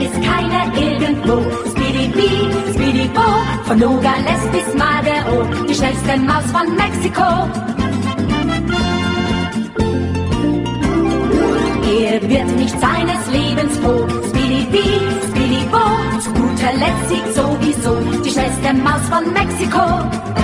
ist keiner irgendwo. Speedy Speedy Bo, von Nogales bis Madero, die schnellste Maus von Mexiko. Er wird nicht seines Lebens froh. Speedy Bee, Speedy Bo, zu guter Letzt siegt sowieso die schnellste Maus von Mexiko.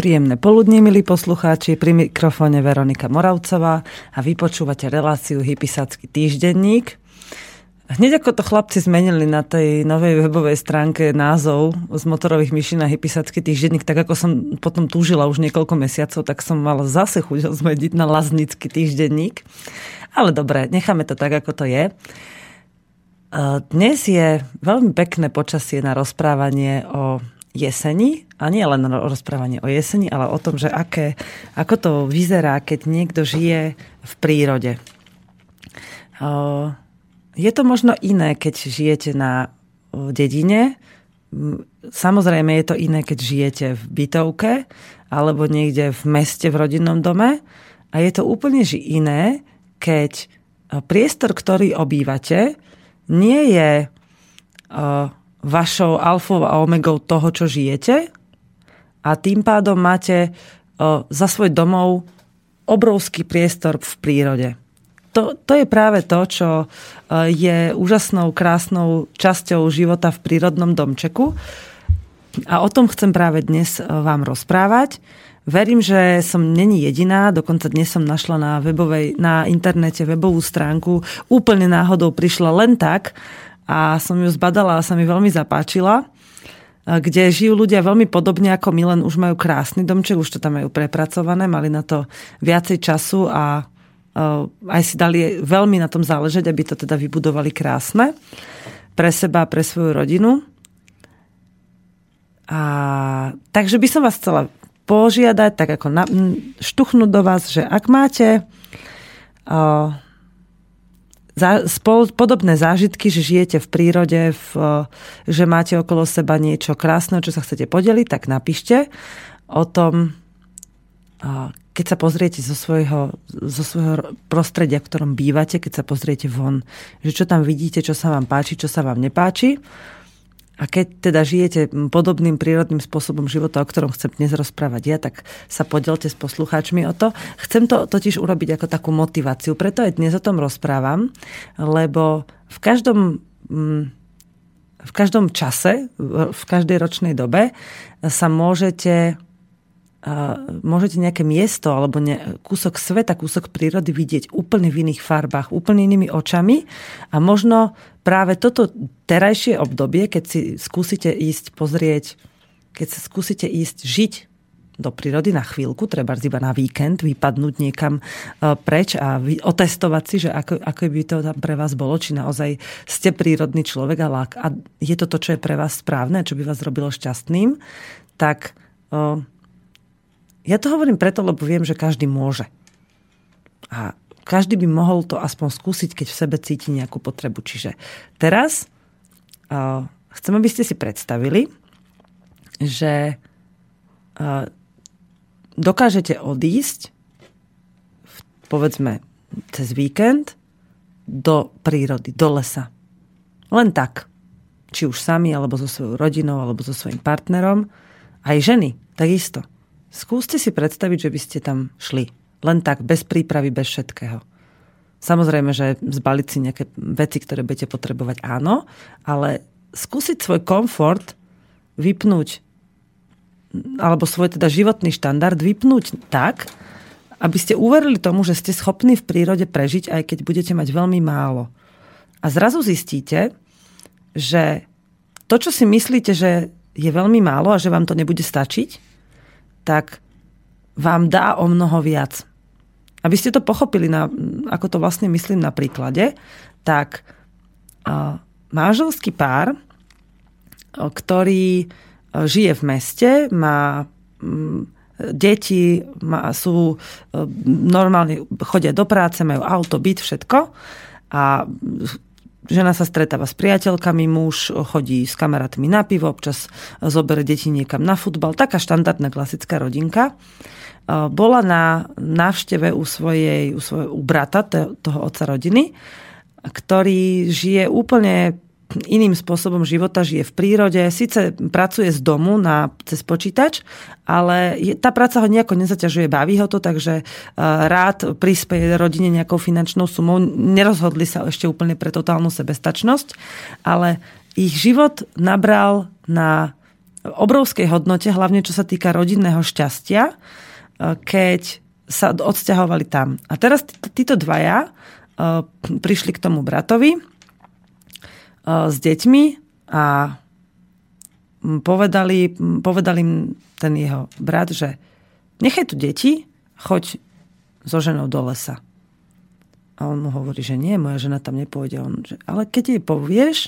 Príjemné poludnie, milí poslucháči, pri mikrofóne Veronika Moravcová a vy počúvate reláciu Hypisacký týždenník. Hneď ako to chlapci zmenili na tej novej webovej stránke názov z motorových myší na Hypisacký týždenník, tak ako som potom túžila už niekoľko mesiacov, tak som mala zase chuť zmeniť na Laznický týždenník. Ale dobre, necháme to tak, ako to je. Dnes je veľmi pekné počasie na rozprávanie o jeseni a nie len rozprávanie o jeseni, ale o tom, že aké, ako to vyzerá, keď niekto žije v prírode. Je to možno iné, keď žijete na dedine. Samozrejme je to iné, keď žijete v bytovke alebo niekde v meste v rodinnom dome. A je to úplne iné, keď priestor, ktorý obývate, nie je vašou alfou a omegou toho, čo žijete a tým pádom máte za svoj domov obrovský priestor v prírode. To, to je práve to, čo je úžasnou, krásnou časťou života v prírodnom domčeku. A o tom chcem práve dnes vám rozprávať. Verím, že som není jediná, dokonca dnes som našla na, webovej, na internete webovú stránku, úplne náhodou prišla len tak, a som ju zbadala a sa mi veľmi zapáčila kde žijú ľudia veľmi podobne ako my, len už majú krásny domček, už to tam majú prepracované, mali na to viacej času a aj si dali veľmi na tom záležať, aby to teda vybudovali krásne pre seba a pre svoju rodinu. A, takže by som vás chcela požiadať, tak ako na, štuchnúť do vás, že ak máte za, spol, podobné zážitky, že žijete v prírode, v, že máte okolo seba niečo krásne, čo sa chcete podeliť, tak napíšte o tom, keď sa pozriete zo svojho, zo svojho prostredia, v ktorom bývate, keď sa pozriete von, že čo tam vidíte, čo sa vám páči, čo sa vám nepáči a keď teda žijete podobným prírodným spôsobom života, o ktorom chcem dnes rozprávať ja, tak sa podelte s poslucháčmi o to. Chcem to totiž urobiť ako takú motiváciu, preto aj dnes o tom rozprávam, lebo v každom mm, v každom čase, v každej ročnej dobe sa môžete môžete nejaké miesto alebo ne, kúsok sveta, kúsok prírody vidieť úplne v iných farbách, úplne inými očami. A možno práve toto terajšie obdobie, keď si skúsite ísť pozrieť, keď sa skúsite ísť žiť do prírody na chvíľku, treba iba na víkend, vypadnúť niekam e, preč a otestovať si, že ako, ako by to tam pre vás bolo, či naozaj ste prírodný človek a, a je to to, čo je pre vás správne, čo by vás robilo šťastným, tak ja to hovorím preto, lebo viem, že každý môže. A každý by mohol to aspoň skúsiť, keď v sebe cíti nejakú potrebu. Čiže teraz uh, chcem, aby ste si predstavili, že uh, dokážete odísť v, povedzme cez víkend do prírody, do lesa. Len tak. Či už sami, alebo so svojou rodinou, alebo so svojím partnerom. Aj ženy, takisto. Skúste si predstaviť, že by ste tam šli. Len tak, bez prípravy, bez všetkého. Samozrejme, že zbaliť si nejaké veci, ktoré budete potrebovať, áno, ale skúsiť svoj komfort vypnúť alebo svoj teda životný štandard vypnúť tak, aby ste uverili tomu, že ste schopní v prírode prežiť, aj keď budete mať veľmi málo. A zrazu zistíte, že to, čo si myslíte, že je veľmi málo a že vám to nebude stačiť, tak vám dá o mnoho viac. Aby ste to pochopili, na, ako to vlastne myslím na príklade, tak uh, manželský pár ktorý žije v meste, má deti, má, sú normálne, chodia do práce, majú auto, byt, všetko a žena sa stretáva s priateľkami, muž chodí s kamarátmi na pivo, občas zobere deti niekam na futbal. Taká štandardná klasická rodinka. Bola na návšteve u, svojej, u svojho u brata, toho otca rodiny, ktorý žije úplne iným spôsobom života, žije v prírode, síce pracuje z domu na, cez počítač, ale je, tá práca ho nejako nezaťažuje, baví ho to, takže uh, rád prispieje rodine nejakou finančnou sumou. Nerozhodli sa ešte úplne pre totálnu sebestačnosť, ale ich život nabral na obrovskej hodnote, hlavne čo sa týka rodinného šťastia, uh, keď sa odsťahovali tam. A teraz títo dvaja uh, prišli k tomu bratovi, s deťmi a povedali, povedali ten jeho brat, že nechaj tu deti, choď so ženou do lesa. A on mu hovorí, že nie, moja žena tam nepôjde. On, že, ale keď jej povieš,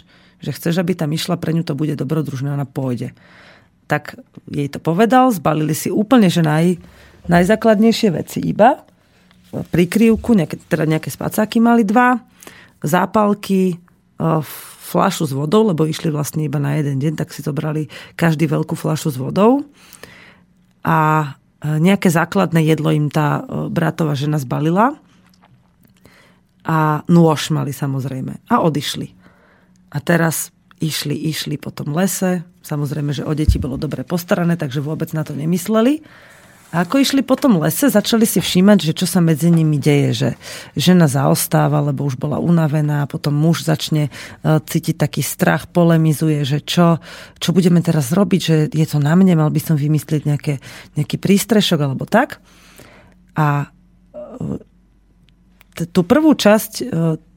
že chceš, aby tam išla, pre ňu to bude dobrodružné, ona pôjde. Tak jej to povedal, zbalili si úplne, že naj, najzákladnejšie veci iba. Prikryvku, nejaké, teda nejaké spacáky mali dva, zápalky, flašu s vodou, lebo išli vlastne iba na jeden deň, tak si zobrali každý veľkú flašu s vodou. A e, nejaké základné jedlo im tá e, bratová žena zbalila. A nôž mali samozrejme. A odišli. A teraz išli, išli po tom lese. Samozrejme, že o deti bolo dobre postarané, takže vôbec na to nemysleli. A ako išli po tom lese, začali si všímať, že čo sa medzi nimi deje, že žena zaostáva, lebo už bola unavená, potom muž začne e, cítiť taký strach, polemizuje, že čo, čo budeme teraz robiť, že je to na mne, mal by som vymyslieť nejaké, nejaký prístrešok alebo tak. A e, tú prvú časť e,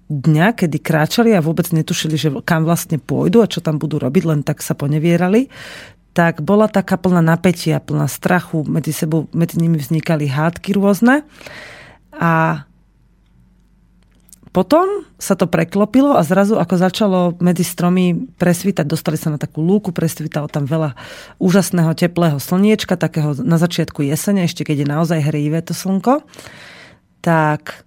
dňa, kedy kráčali a vôbec netušili, že kam vlastne pôjdu a čo tam budú robiť, len tak sa ponevierali, tak bola taká plná napätia, plná strachu, medzi sebou, medzi nimi vznikali hádky rôzne. A potom sa to preklopilo a zrazu ako začalo medzi stromy presvítať, dostali sa na takú lúku, presvítalo tam veľa úžasného teplého slniečka, takého na začiatku jesene, ešte keď je naozaj hrivé to slnko, tak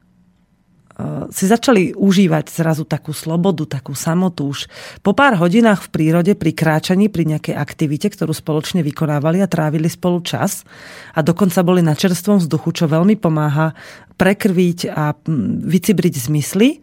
si začali užívať zrazu takú slobodu, takú samotu už po pár hodinách v prírode pri kráčaní, pri nejakej aktivite, ktorú spoločne vykonávali a trávili spolu čas. A dokonca boli na čerstvom vzduchu, čo veľmi pomáha prekrviť a mm, vycibriť zmysly,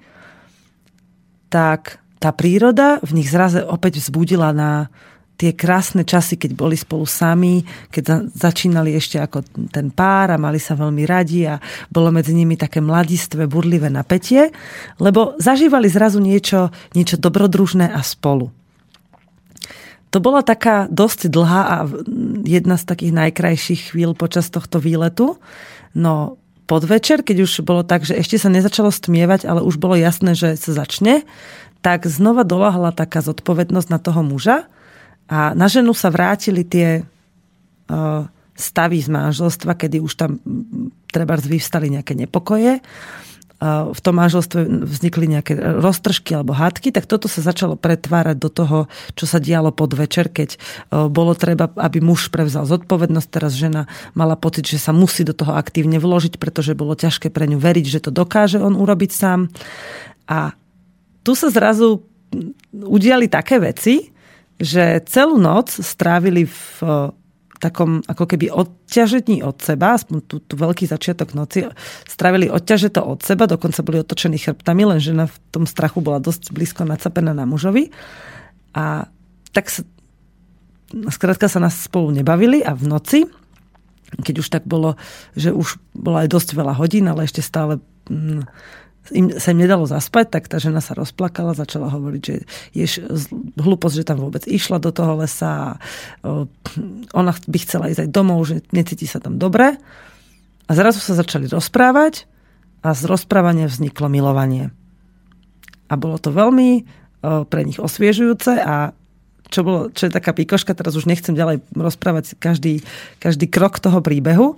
tak tá príroda v nich zraze opäť vzbudila na tie krásne časy, keď boli spolu sami, keď začínali ešte ako ten pár a mali sa veľmi radi a bolo medzi nimi také mladistvé, burlivé napätie, lebo zažívali zrazu niečo, niečo dobrodružné a spolu. To bola taká dosť dlhá a jedna z takých najkrajších chvíľ počas tohto výletu. No podvečer, keď už bolo tak, že ešte sa nezačalo stmievať, ale už bolo jasné, že sa začne, tak znova doláhla taká zodpovednosť na toho muža, a na ženu sa vrátili tie stavy z manželstva, kedy už tam treba vyvstali nejaké nepokoje. V tom manželstve vznikli nejaké roztržky alebo hádky, tak toto sa začalo pretvárať do toho, čo sa dialo pod večer, keď bolo treba, aby muž prevzal zodpovednosť. Teraz žena mala pocit, že sa musí do toho aktívne vložiť, pretože bolo ťažké pre ňu veriť, že to dokáže on urobiť sám. A tu sa zrazu udiali také veci, že celú noc strávili v e, takom ako keby odťažení od seba, aspoň tú, tú veľký začiatok noci, strávili odťažeto od seba, dokonca boli otočení chrbtami, len žena v tom strachu bola dosť blízko nacapená na mužovi. A tak sa, skrátka sa nás spolu nebavili a v noci, keď už tak bolo, že už bola aj dosť veľa hodín, ale ešte stále mm, im, sa im nedalo zaspať, tak tá žena sa rozplakala, začala hovoriť, že je hlúposť, že tam vôbec išla do toho lesa a ona by chcela ísť aj domov, že necíti sa tam dobre. A zrazu sa začali rozprávať a z rozprávania vzniklo milovanie. A bolo to veľmi pre nich osviežujúce a čo, bolo, čo je taká pikoška, teraz už nechcem ďalej rozprávať každý, každý krok toho príbehu,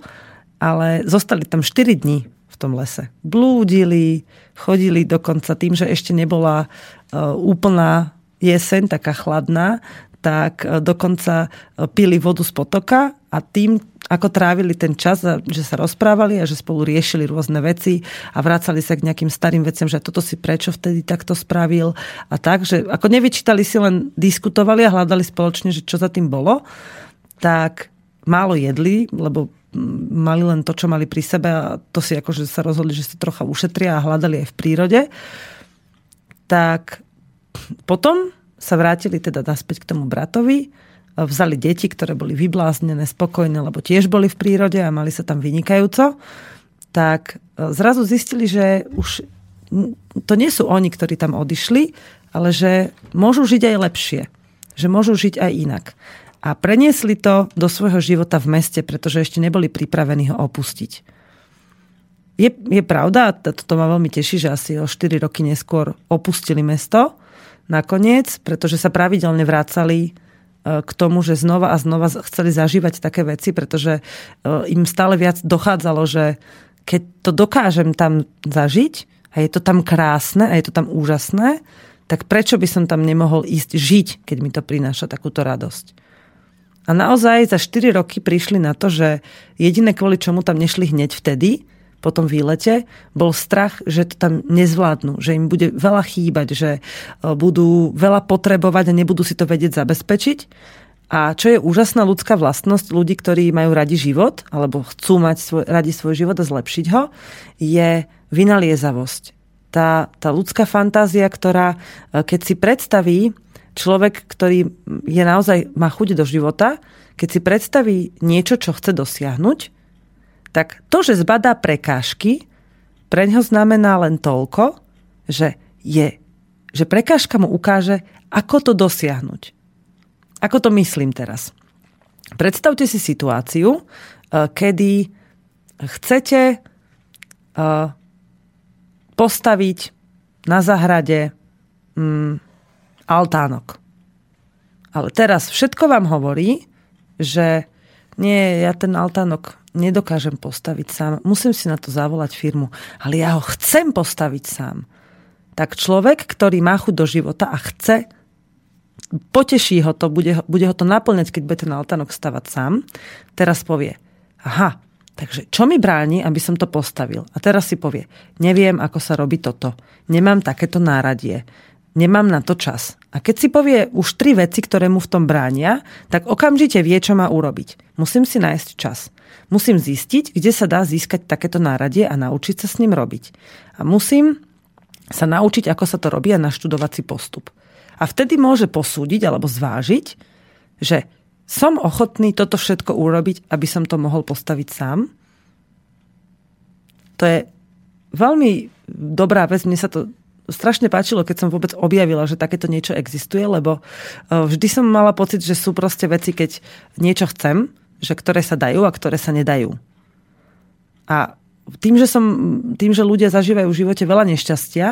ale zostali tam 4 dní tom lese. Blúdili, chodili dokonca tým, že ešte nebola uh, úplná jeseň, taká chladná, tak e, dokonca e, pili vodu z potoka a tým, ako trávili ten čas, že sa rozprávali a že spolu riešili rôzne veci a vracali sa k nejakým starým veciam, že toto si prečo vtedy takto spravil a tak, že ako nevyčítali si len diskutovali a hľadali spoločne, že čo za tým bolo, tak málo jedli, lebo mali len to, čo mali pri sebe a to si akože sa rozhodli, že si trocha ušetria a hľadali aj v prírode, tak potom sa vrátili teda naspäť k tomu bratovi, vzali deti, ktoré boli vybláznené, spokojné, lebo tiež boli v prírode a mali sa tam vynikajúco, tak e, zrazu zistili, že už to nie sú oni, ktorí tam odišli, ale že môžu žiť aj lepšie. Že môžu žiť aj inak. A preniesli to do svojho života v meste, pretože ešte neboli pripravení ho opustiť. Je, je pravda, a to ma veľmi teší, že asi o 4 roky neskôr opustili mesto, nakoniec, pretože sa pravidelne vracali e, k tomu, že znova a znova chceli zažívať také veci, pretože e, im stále viac dochádzalo, že keď to dokážem tam zažiť a je to tam krásne a je to tam úžasné, tak prečo by som tam nemohol ísť žiť, keď mi to prináša takúto radosť. A naozaj za 4 roky prišli na to, že jediné kvôli čomu tam nešli hneď vtedy, po tom výlete, bol strach, že to tam nezvládnu, že im bude veľa chýbať, že e, budú veľa potrebovať a nebudú si to vedieť zabezpečiť. A čo je úžasná ľudská vlastnosť ľudí, ktorí majú radi život, alebo chcú mať svoj, radi svoj život a zlepšiť ho, je vynaliezavosť. Tá, tá ľudská fantázia, ktorá, e, keď si predstaví človek, ktorý je naozaj, má chuť do života, keď si predstaví niečo, čo chce dosiahnuť, tak to, že zbadá prekážky, pre ňo znamená len toľko, že je, že prekážka mu ukáže, ako to dosiahnuť. Ako to myslím teraz? Predstavte si situáciu, eh, kedy chcete eh, postaviť na zahrade mm, altánok. Ale teraz všetko vám hovorí, že nie, ja ten altánok nedokážem postaviť sám, musím si na to zavolať firmu, ale ja ho chcem postaviť sám. Tak človek, ktorý má chuť do života a chce, poteší ho to, bude, bude ho to naplňať, keď bude ten altánok stavať sám, teraz povie, aha, takže čo mi bráni, aby som to postavil? A teraz si povie, neviem, ako sa robí toto, nemám takéto náradie, nemám na to čas. A keď si povie už tri veci, ktoré mu v tom bránia, tak okamžite vie, čo má urobiť. Musím si nájsť čas. Musím zistiť, kde sa dá získať takéto náradie a naučiť sa s ním robiť. A musím sa naučiť, ako sa to robí a naštudovať si postup. A vtedy môže posúdiť alebo zvážiť, že som ochotný toto všetko urobiť, aby som to mohol postaviť sám. To je veľmi dobrá vec. Mne sa to strašne páčilo, keď som vôbec objavila, že takéto niečo existuje, lebo e, vždy som mala pocit, že sú proste veci, keď niečo chcem, že ktoré sa dajú a ktoré sa nedajú. A tým, že, som, tým, že ľudia zažívajú v živote veľa nešťastia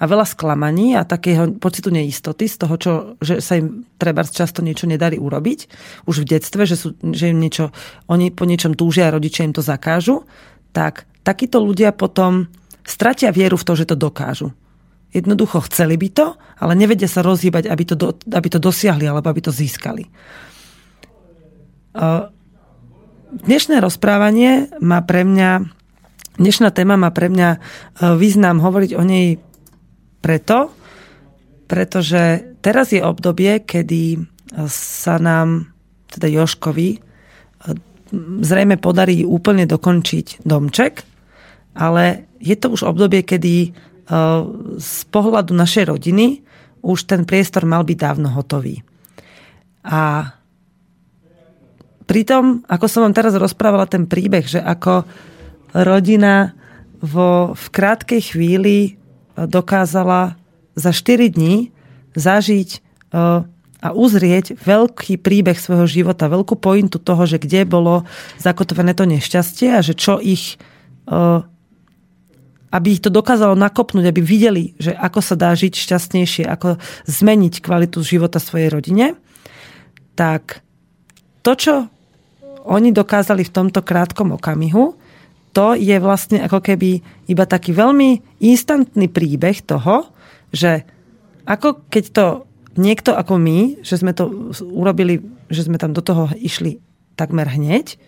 a veľa sklamaní a takého pocitu neistoty z toho, čo, že sa im treba často niečo nedarí urobiť, už v detstve, že, sú, že im niečo, oni po niečom túžia a rodičia im to zakážu, tak takíto ľudia potom stratia vieru v to, že to dokážu. Jednoducho chceli by to, ale nevedia sa rozhýbať, aby to, do, aby to dosiahli alebo aby to získali. Dnešné rozprávanie má pre mňa, dnešná téma má pre mňa význam hovoriť o nej preto, pretože teraz je obdobie, kedy sa nám, teda Joškovi, zrejme podarí úplne dokončiť domček, ale je to už obdobie, kedy z pohľadu našej rodiny už ten priestor mal byť dávno hotový. A pritom, ako som vám teraz rozprávala ten príbeh, že ako rodina vo, v krátkej chvíli dokázala za 4 dní zažiť a uzrieť veľký príbeh svojho života, veľkú pointu toho, že kde bolo zakotvené to nešťastie a že čo ich aby ich to dokázalo nakopnúť, aby videli, že ako sa dá žiť šťastnejšie, ako zmeniť kvalitu života svojej rodine, tak to, čo oni dokázali v tomto krátkom okamihu, to je vlastne ako keby iba taký veľmi instantný príbeh toho, že ako keď to niekto ako my, že sme to urobili, že sme tam do toho išli takmer hneď,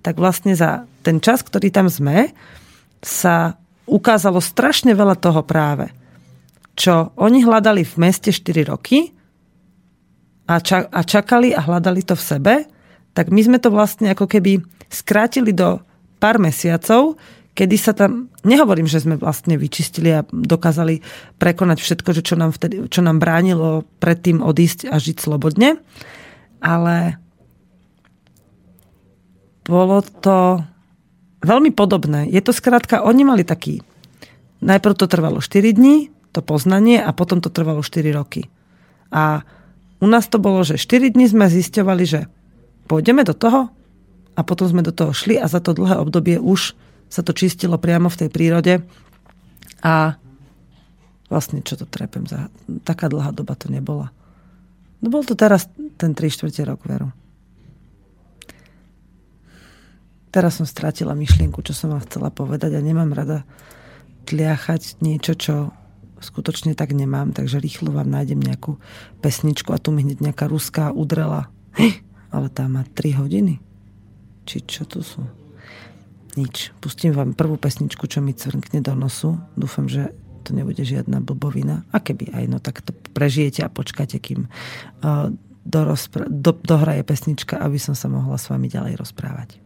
tak vlastne za ten čas, ktorý tam sme, sa ukázalo strašne veľa toho práve, čo oni hľadali v meste 4 roky a, ča- a čakali a hľadali to v sebe, tak my sme to vlastne ako keby skrátili do pár mesiacov, kedy sa tam, nehovorím, že sme vlastne vyčistili a dokázali prekonať všetko, čo nám, vtedy, čo nám bránilo predtým odísť a žiť slobodne, ale bolo to veľmi podobné. Je to skrátka, oni mali taký, najprv to trvalo 4 dní, to poznanie a potom to trvalo 4 roky. A u nás to bolo, že 4 dní sme zisťovali, že pôjdeme do toho a potom sme do toho šli a za to dlhé obdobie už sa to čistilo priamo v tej prírode a vlastne čo to trepem za taká dlhá doba to nebola. No bol to teraz ten 3 čtvrte rok, veru. Teraz som stratila myšlienku, čo som vám chcela povedať a nemám rada tliachať niečo, čo skutočne tak nemám, takže rýchlo vám nájdem nejakú pesničku a tu mi hneď nejaká ruská udrela. Ale tá má 3 hodiny. Či čo tu sú? Nič. Pustím vám prvú pesničku, čo mi cvrnkne do nosu. Dúfam, že to nebude žiadna blbovina. A keby aj, no tak to prežijete a počkáte, kým uh, do, dohraje pesnička, aby som sa mohla s vami ďalej rozprávať.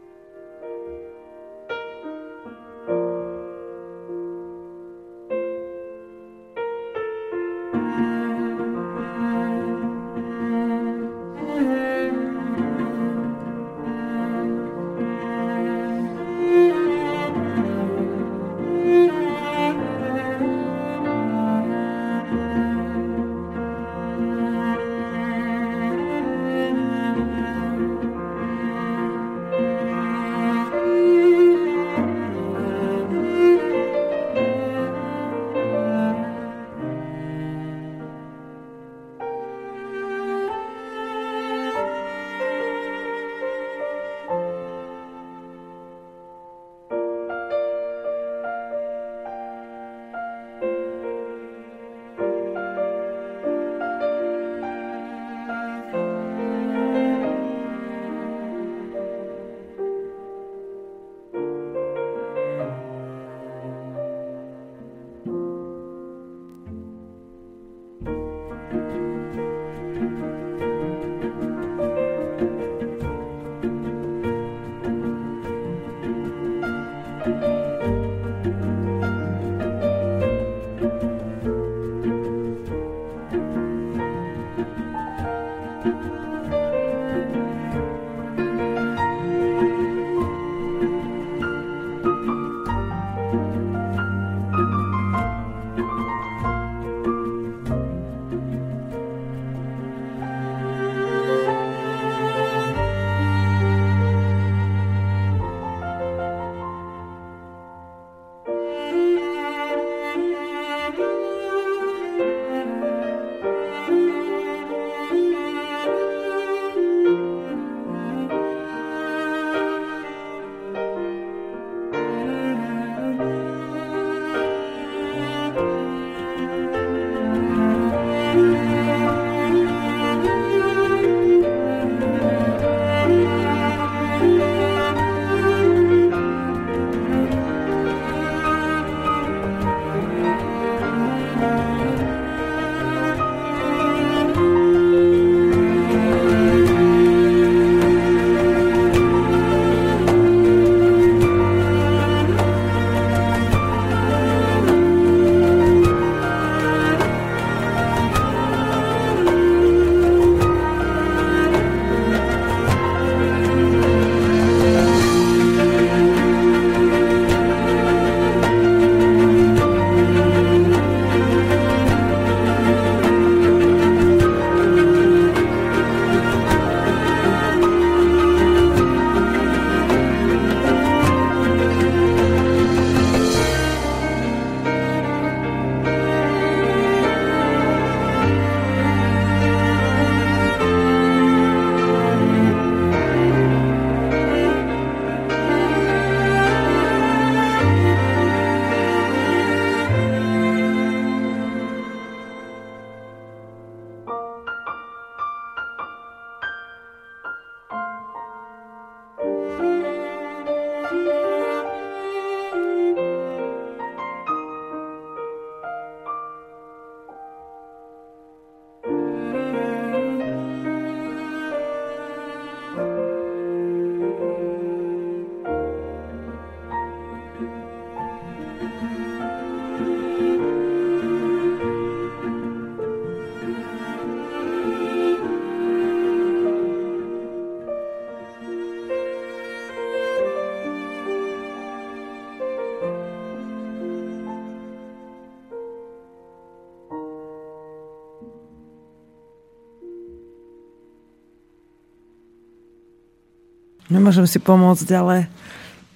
Nemôžem si pomôcť, ale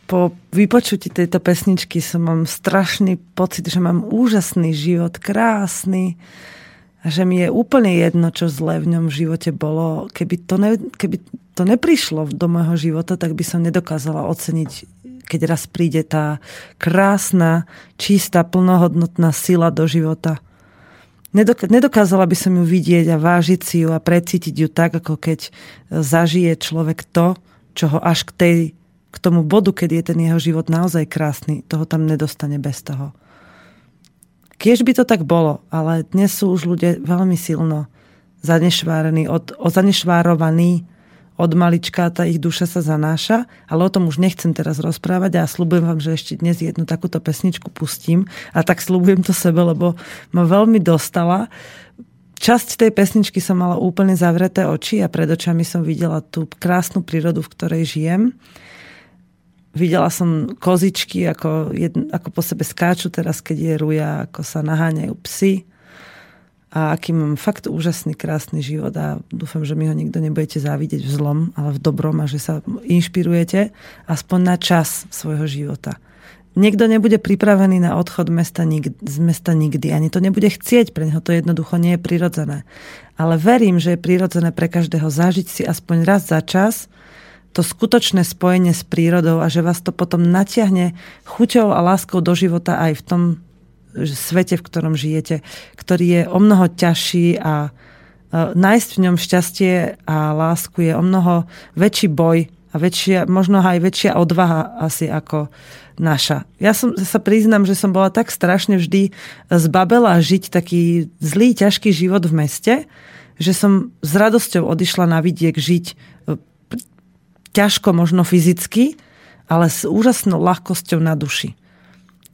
po vypočutí tejto pesničky som mám strašný pocit, že mám úžasný život, krásny a že mi je úplne jedno, čo zlé v ňom živote bolo. Keby to, ne, keby to neprišlo do môjho života, tak by som nedokázala oceniť, keď raz príde tá krásna, čistá, plnohodnotná sila do života. Nedok- nedokázala by som ju vidieť a vážiť si ju a precítiť ju tak, ako keď zažije človek to, čo ho až k, tej, k tomu bodu, keď je ten jeho život naozaj krásny, toho tam nedostane bez toho. Kiež by to tak bolo, ale dnes sú už ľudia veľmi silno zanešvárení, od, zanešvárovaní od malička, tá ich duša sa zanáša, ale o tom už nechcem teraz rozprávať a slúbujem vám, že ešte dnes jednu takúto pesničku pustím a tak slúbujem to sebe, lebo ma veľmi dostala. Časť tej pesničky som mala úplne zavreté oči a pred očami som videla tú krásnu prírodu, v ktorej žijem Videla som kozičky, ako, jedn, ako po sebe skáču teraz, keď je ruja, ako sa naháňajú psy. A aký mám fakt úžasný, krásny život a dúfam, že mi ho nikto nebudete závidieť v zlom, ale v dobrom a že sa inšpirujete aspoň na čas svojho života. Niekto nebude pripravený na odchod mesta nik- z mesta nikdy. Ani to nebude chcieť, pre neho to jednoducho nie je prirodzené. Ale verím, že je prirodzené pre každého zažiť si aspoň raz za čas to skutočné spojenie s prírodou a že vás to potom natiahne chuťou a láskou do života aj v tom svete, v ktorom žijete, ktorý je o mnoho ťažší a nájsť v ňom šťastie a lásku je o mnoho väčší boj a väčšia, možno aj väčšia odvaha asi ako naša. Ja som, sa priznam, že som bola tak strašne vždy zbabela žiť taký zlý, ťažký život v meste, že som s radosťou odišla na vidiek žiť ťažko možno fyzicky, ale s úžasnou ľahkosťou na duši.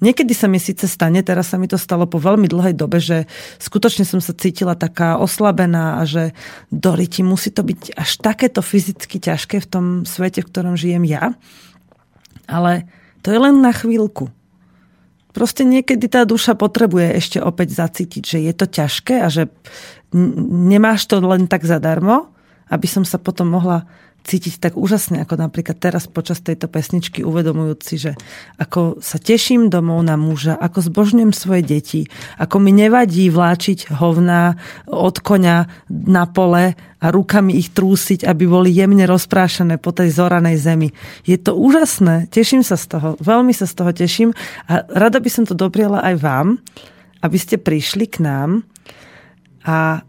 Niekedy sa mi síce stane, teraz sa mi to stalo po veľmi dlhej dobe, že skutočne som sa cítila taká oslabená a že Doriti, musí to byť až takéto fyzicky ťažké v tom svete, v ktorom žijem ja. Ale to je len na chvíľku. Proste niekedy tá duša potrebuje ešte opäť zacítiť, že je to ťažké a že nemáš to len tak zadarmo, aby som sa potom mohla cítiť tak úžasne, ako napríklad teraz počas tejto pesničky uvedomujúci, že ako sa teším domov na muža, ako zbožňujem svoje deti, ako mi nevadí vláčiť hovná od konia na pole a rukami ich trúsiť, aby boli jemne rozprášené po tej zoranej zemi. Je to úžasné, teším sa z toho, veľmi sa z toho teším a rada by som to dopriala aj vám, aby ste prišli k nám a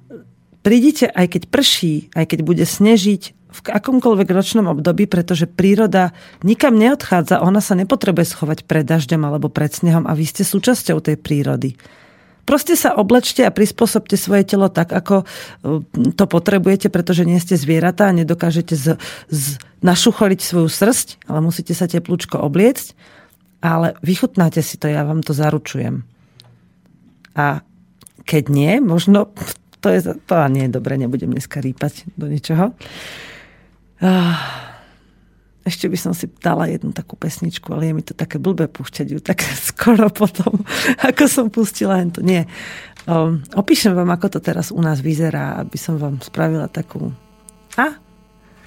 prídite aj keď prší, aj keď bude snežiť, v akomkoľvek ročnom období, pretože príroda nikam neodchádza, ona sa nepotrebuje schovať pred dažďom alebo pred snehom a vy ste súčasťou tej prírody. Proste sa oblečte a prispôsobte svoje telo tak, ako e, to potrebujete, pretože nie ste zvieratá a nedokážete z, z, našucholiť svoju srst, ale musíte sa teplúčko obliecť, ale vychutnáte si to, ja vám to zaručujem. A keď nie, možno to, je, to nie je dobre, nebudem dneska rýpať do ničoho. Ah, ešte by som si dala jednu takú pesničku, ale je mi to také blbé púšťať ju tak skoro potom, ako som pustila to. Nie. Um, opíšem vám, ako to teraz u nás vyzerá, aby som vám spravila takú... A?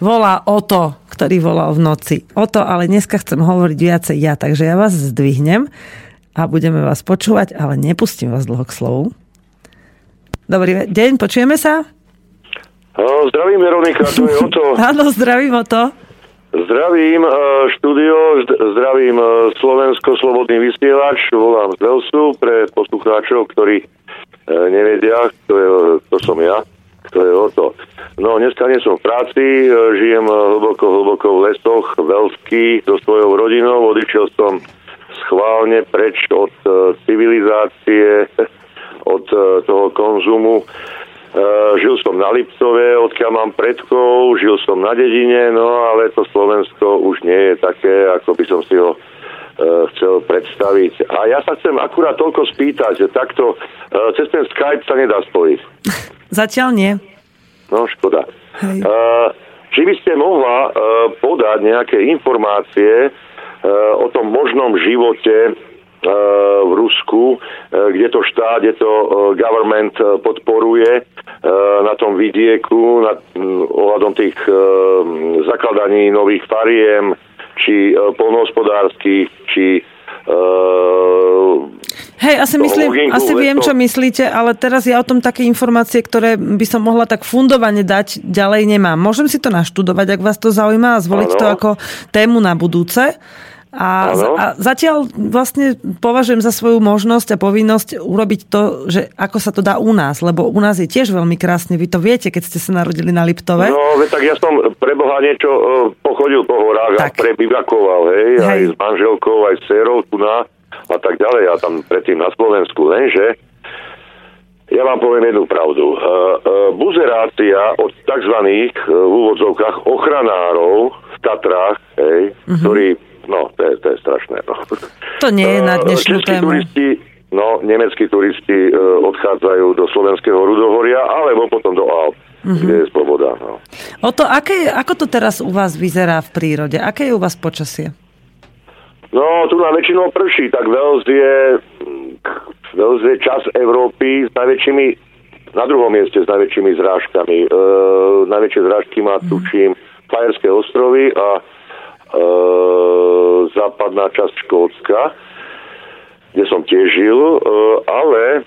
Volá Oto, ktorý volal v noci. Oto, ale dneska chcem hovoriť viacej ja, takže ja vás zdvihnem a budeme vás počúvať, ale nepustím vás dlho k slovu. Dobrý deň, počujeme sa? No, zdravím Veronika, to je o to. Áno, zdravím o to. Zdravím štúdio, zdravím Slovensko Slobodný vysielač, volám z Velsu pre poslucháčov, ktorí nevedia, kto, je, kto som ja, kto je o to. No, dneska nie som v práci, žijem hlboko, hlboko v lesoch, veľský, so svojou rodinou, odišiel som schválne preč od civilizácie, od toho konzumu žil som na Lipcove, odkiaľ mám predkov, žil som na dedine, no ale to Slovensko už nie je také, ako by som si ho uh, chcel predstaviť. A ja sa chcem akurát toľko spýtať, že takto uh, cez ten Skype sa nedá spojiť. Zatiaľ nie. No, škoda. Hej. Či by ste mohla podať nejaké informácie o tom možnom živote v Rusku, kde to štát, kde to government podporuje, na tom vidieku, na, ohľadom tých e, zakladaní nových fariem, či e, polnohospodárskych, či Hej, asi, myslím, asi viem, čo myslíte, ale teraz ja o tom také informácie, ktoré by som mohla tak fundovane dať, ďalej nemám. Môžem si to naštudovať, ak vás to zaujíma a zvoliť ano. to ako tému na budúce. A, a zatiaľ vlastne považujem za svoju možnosť a povinnosť urobiť to, že ako sa to dá u nás, lebo u nás je tiež veľmi krásne. Vy to viete, keď ste sa narodili na Liptove. No, tak ja som pre Boha niečo uh, pochodil po horách tak. a prebivakoval, hej, hej, aj s manželkou, aj s dcerou tu na a tak ďalej. A tam predtým na Slovensku, lenže ja vám poviem jednu pravdu. Uh, uh, buzerácia od tzv. Uh, v úvodzovkách ochranárov v Tatrách, hej, uh-huh. ktorí No, to je, to je strašné. No. To nie je na dnešnú tému. Turisti, no, nemeckí turisti e, odchádzajú do slovenského Rudohoria, alebo potom do Alp, uh-huh. kde je sloboda. No. O to, aké, ako to teraz u vás vyzerá v prírode? Aké je u vás počasie? No, tu na väčšinou prší, tak Vels je, Vels je čas Európy s najväčšími, na druhom mieste s najväčšími zrážkami. E, najväčšie zrážky má, uh-huh. tuším, Fajerské ostrovy a západná časť Škótska, kde som tiež žil, e, ale e,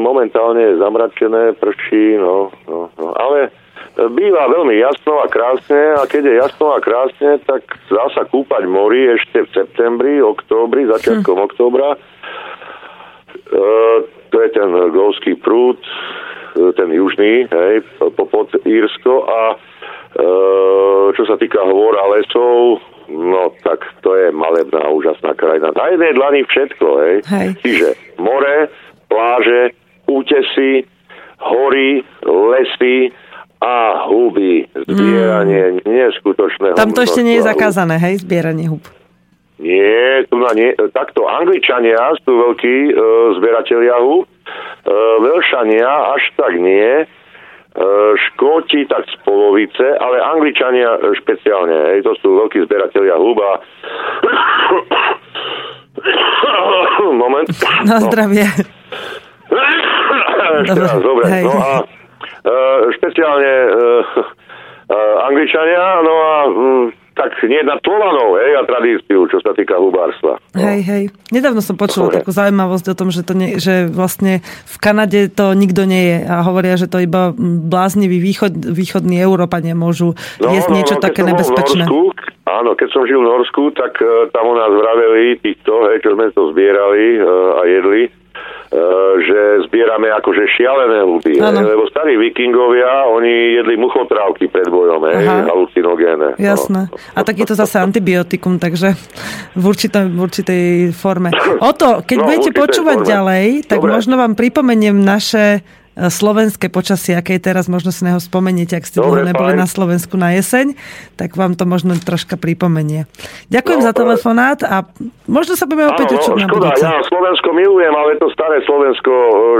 momentálne je zamračené, prší, no, no, no, ale býva veľmi jasno a krásne a keď je jasno a krásne, tak dá sa kúpať mori ešte v septembri, októbri, začiatkom hm. októbra. E, to je ten golský prúd, ten južný, hej, popod Írsko a Eh, čo sa týka hôr a lesov, no tak to je malebná, úžasná krajina. Na jednej dlani všetko, hej. hej. Čiže more, pláže, útesy, hory, lesy a huby. Zbieranie mm. neskutočného. Tam to ešte nie je zakázané, hej, zbieranie hub. Nie, tu na nie. Takto Angličania sú veľkí e, zbieratelia hub. E, Velšania až tak nie. E, Škóti tak z polovice, ale Angličania špeciálne, hej, to sú veľkí zberatelia húba. Moment. Na zdravie. Dobre, Dobre. no a uh, špeciálne Angličania, no a um, tak nie na Slovanov, hej, a tradíciu, čo sa týka hubárstva. No. Hej, hej. Nedávno som počula takú zaujímavosť o tom, že, to nie, že vlastne v Kanade to nikto nie je a hovoria, že to iba bláznivý východ, východní Európania môžu no, jesť no, niečo no, také nebezpečné. Norsku, áno, keď som žil v Norsku, tak uh, tam u nás vraveli týchto, hej, čo sme to zbierali uh, a jedli, že zbierame akože šialené huby, lebo starí vikingovia, oni jedli muchotrávky pred bojom, hej, halucinogéne. No. Jasné. No. A tak je to zase antibiotikum, takže v, určitej, v určitej forme. O to, keď no, budete počúvať forme. ďalej, tak Dobre. možno vám pripomeniem naše E, slovenské počasie, aké je teraz, možno si neho spomeniete, ak ste dlho neboli fajn. na Slovensku na jeseň, tak vám to možno troška pripomenie. Ďakujem no, za telefonát a možno sa budeme opäť učiť no, na budúce. Ja Slovensko milujem, ale to staré Slovensko,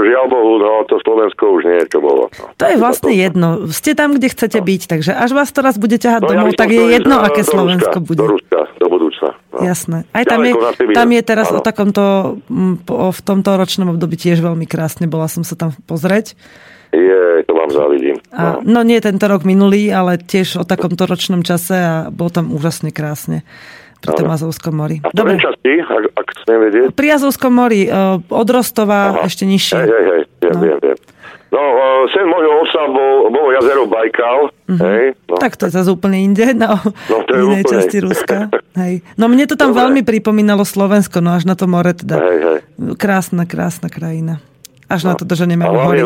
žiaľ Bohu, no to Slovensko už nie je čo bolo. No. To je vlastne jedno. Ste tam, kde chcete no. byť, takže až vás to raz bude ťahať no, domov, ja tak je jedno, aké Slovensko Ruska, bude. Do Ruska, do budúcna. No. Jasné. Aj tam je, tam je teraz ano. o takomto, v tomto ročnom období tiež veľmi krásne. Bola som sa tam pozrieť. Je, to vám závidím. No. A, no nie tento rok minulý, ale tiež o takomto ročnom čase a bolo tam úžasne krásne pri tom Azovskom mori. A Dobre. časti, ak, ak smiem vedieť? Pri Azovskom mori, e, od Rostova Aha. ešte nižšie. Hej, hej, hej, viem, no. viem, viem. No, uh, sen môjho otca bol, bolo jazero Bajkal. Uh-huh. Hej, no. Tak to je zase úplne inde, no, no to je inej úplne. časti Ruska. Hej. No mne to tam Dobre. veľmi pripomínalo Slovensko, no až na to more teda. Hej, hej. Krásna, krásna krajina. Až no. na to, že nemajú hory.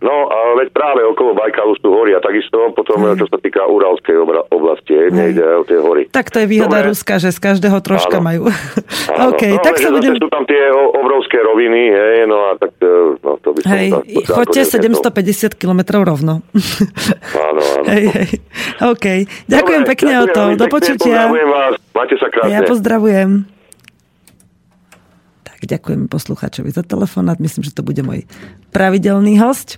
No, a veď práve okolo Bajkalu sú hory a takisto potom, mm. čo sa týka Uralskej oblasti, mm. nejde o tie hory. Tak to je výhoda Dobre. Ruska, že z každého troška áno. majú. Áno. OK, no, tak sa budem... Sú tam tie obrovské roviny, hej, no a tak e, no, to by som... Hej, choďte 750 km rovno. Áno, áno. Hej, hej. OK, ďakujem Dobre, pekne ďakujem, o to. Do počutia. Pozdravujem vás, máte sa krásne. Ja pozdravujem. Ďakujem poslucháčovi za telefonát. Myslím, že to bude môj pravidelný host.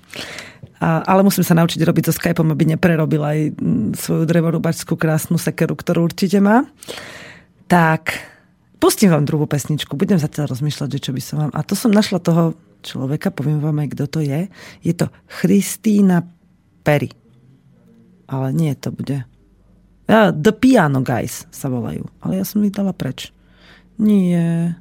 A, ale musím sa naučiť robiť so Skypeom, aby neprerobil aj mm, svoju drevorúbačskú krásnu sekeru, ktorú určite má. Tak, pustím vám druhú pesničku. Budem zatiaľ rozmýšľať, že čo by som vám... A to som našla toho človeka, poviem vám aj, kto to je. Je to Christina Perry. Ale nie, to bude... The Piano Guys sa volajú. Ale ja som ich dala preč. Nie.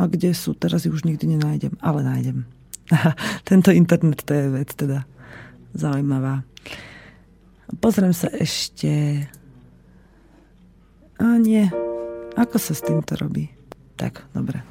A kde sú? Teraz ich už nikdy nenájdem. Ale nájdem. Tento internet, to je vec teda zaujímavá. Pozriem sa ešte... A nie. Ako sa s týmto robí? Tak, dobre.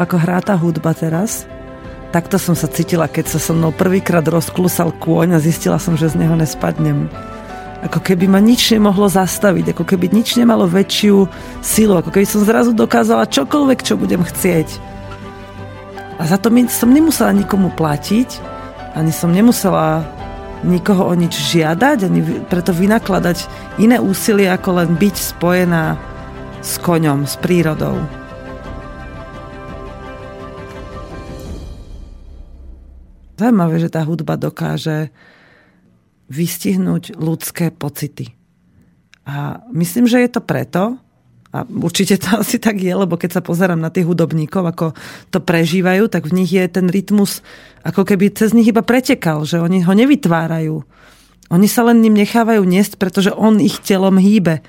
Ako hrá tá hudba teraz, takto som sa cítila, keď sa so mnou prvýkrát rozklusal kôň a zistila som, že z neho nespadnem. Ako keby ma nič nemohlo zastaviť, ako keby nič nemalo väčšiu silu, ako keby som zrazu dokázala čokoľvek, čo budem chcieť. A za to som nemusela nikomu platiť, ani som nemusela nikoho o nič žiadať, ani preto vynakladať iné úsilie, ako len byť spojená s koňom, s prírodou. Zaujímavé, že tá hudba dokáže vystihnúť ľudské pocity. A myslím, že je to preto, a určite to asi tak je, lebo keď sa pozerám na tých hudobníkov, ako to prežívajú, tak v nich je ten rytmus, ako keby cez nich iba pretekal, že oni ho nevytvárajú. Oni sa len ním nechávajú niesť, pretože on ich telom hýbe.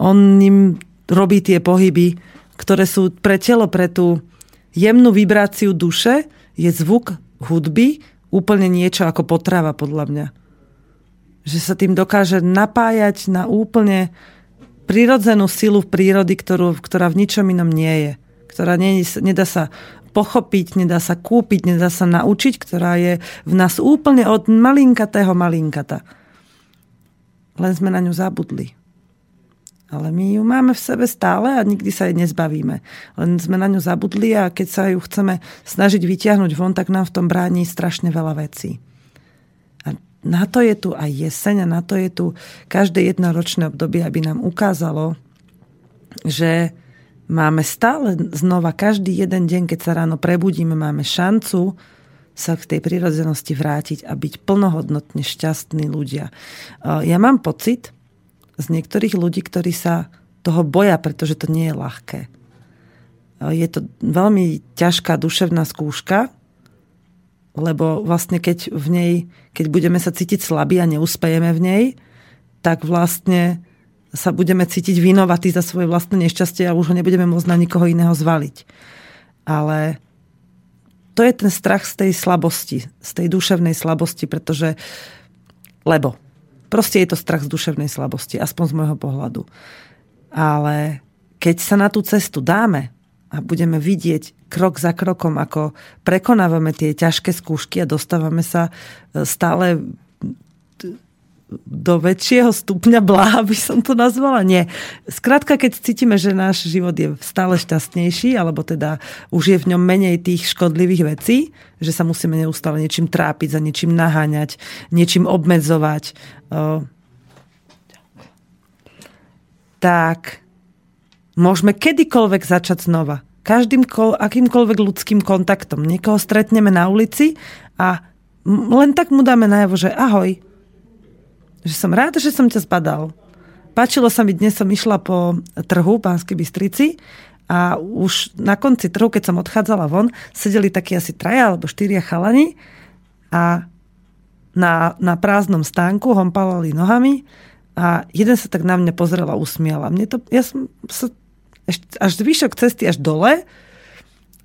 On ním robí tie pohyby, ktoré sú pre telo, pre tú jemnú vibráciu duše, je zvuk hudby úplne niečo ako potrava podľa mňa. Že sa tým dokáže napájať na úplne prirodzenú silu v prírody, ktorú, ktorá v ničom inom nie je. Ktorá nie, nedá sa pochopiť, nedá sa kúpiť, nedá sa naučiť, ktorá je v nás úplne od malinkatého malinkata. len sme na ňu zabudli. Ale my ju máme v sebe stále a nikdy sa jej nezbavíme. Len sme na ňu zabudli a keď sa ju chceme snažiť vytiahnuť von, tak nám v tom bráni strašne veľa vecí. A na to je tu aj jeseň a na to je tu každé jednoročné obdobie, aby nám ukázalo, že máme stále znova, každý jeden deň, keď sa ráno prebudíme, máme šancu sa k tej prirodzenosti vrátiť a byť plnohodnotne šťastní ľudia. Ja mám pocit, z niektorých ľudí, ktorí sa toho boja, pretože to nie je ľahké. Je to veľmi ťažká duševná skúška, lebo vlastne keď v nej, keď budeme sa cítiť slabí a neúspejeme v nej, tak vlastne sa budeme cítiť vinovatí za svoje vlastné nešťastie a už ho nebudeme môcť na nikoho iného zvaliť. Ale to je ten strach z tej slabosti, z tej duševnej slabosti, pretože lebo Proste je to strach z duševnej slabosti, aspoň z môjho pohľadu. Ale keď sa na tú cestu dáme a budeme vidieť krok za krokom, ako prekonávame tie ťažké skúšky a dostávame sa e, stále do väčšieho stupňa bláha, by som to nazvala. Nie. Skrátka, keď cítime, že náš život je stále šťastnejší, alebo teda už je v ňom menej tých škodlivých vecí, že sa musíme neustále niečím trápiť, za niečím naháňať, niečím obmedzovať, tak môžeme kedykoľvek začať znova. Každým akýmkoľvek ľudským kontaktom. Niekoho stretneme na ulici a len tak mu dáme najavo, že ahoj, že som rád, že som ťa zbadal. Páčilo sa mi, dnes som išla po trhu v Banskej Bystrici a už na konci trhu, keď som odchádzala von, sedeli takí asi traja alebo štyria chalani a na, na prázdnom stánku hompalali nohami a jeden sa tak na mňa pozrel a usmiala. Mne to, ja som sa až zvyšok cesty až dole,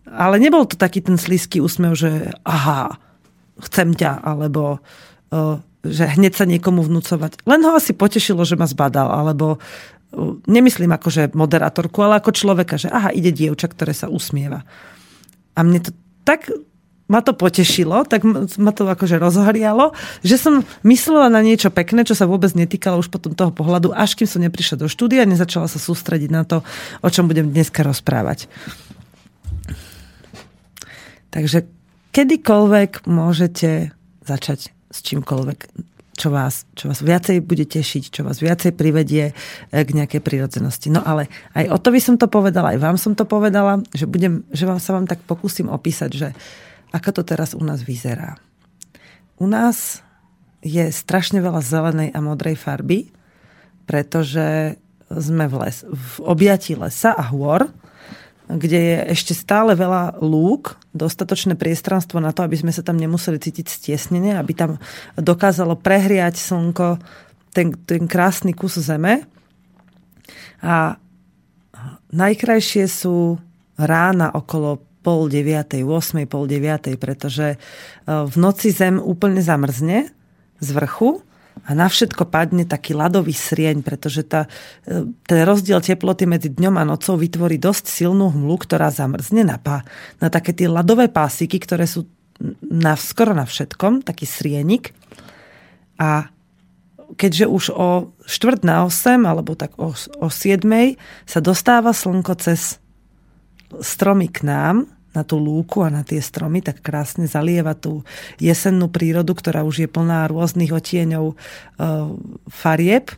ale nebol to taký ten slízky úsmev, že aha, chcem ťa, alebo že hneď sa niekomu vnúcovať. Len ho asi potešilo, že ma zbadal, alebo nemyslím ako, že moderátorku, ale ako človeka, že aha, ide dievča, ktoré sa usmieva. A mne to tak ma to potešilo, tak ma to akože rozhorialo, že som myslela na niečo pekné, čo sa vôbec netýkalo už potom toho pohľadu, až kým som neprišla do štúdia a nezačala sa sústrediť na to, o čom budem dneska rozprávať. Takže kedykoľvek môžete začať s čímkoľvek, čo vás, čo vás viacej bude tešiť, čo vás viacej privedie eh, k nejakej prírodzenosti. No ale aj o to by som to povedala, aj vám som to povedala, že, budem, že vám sa vám tak pokúsim opísať, že ako to teraz u nás vyzerá. U nás je strašne veľa zelenej a modrej farby, pretože sme v, les, v objatí lesa a hôr, kde je ešte stále veľa lúk, dostatočné priestranstvo na to, aby sme sa tam nemuseli cítiť stiesnenie, aby tam dokázalo prehriať slnko ten, ten krásny kus zeme. A najkrajšie sú rána okolo pol deviatej, 8, pol deviatej, pretože e, v noci zem úplne zamrzne z vrchu a na všetko padne taký ľadový srieň, pretože tá, e, ten rozdiel teploty medzi dňom a nocou vytvorí dosť silnú hmlu, ktorá zamrzne na, pá, na také tie ľadové pásiky, ktoré sú na, skoro na všetkom, taký srienik. A keďže už o štvrt na 8 alebo tak o, o 7 sa dostáva slnko cez stromy k nám, na tú lúku a na tie stromy, tak krásne zalieva tú jesennú prírodu, ktorá už je plná rôznych otieňov e, farieb,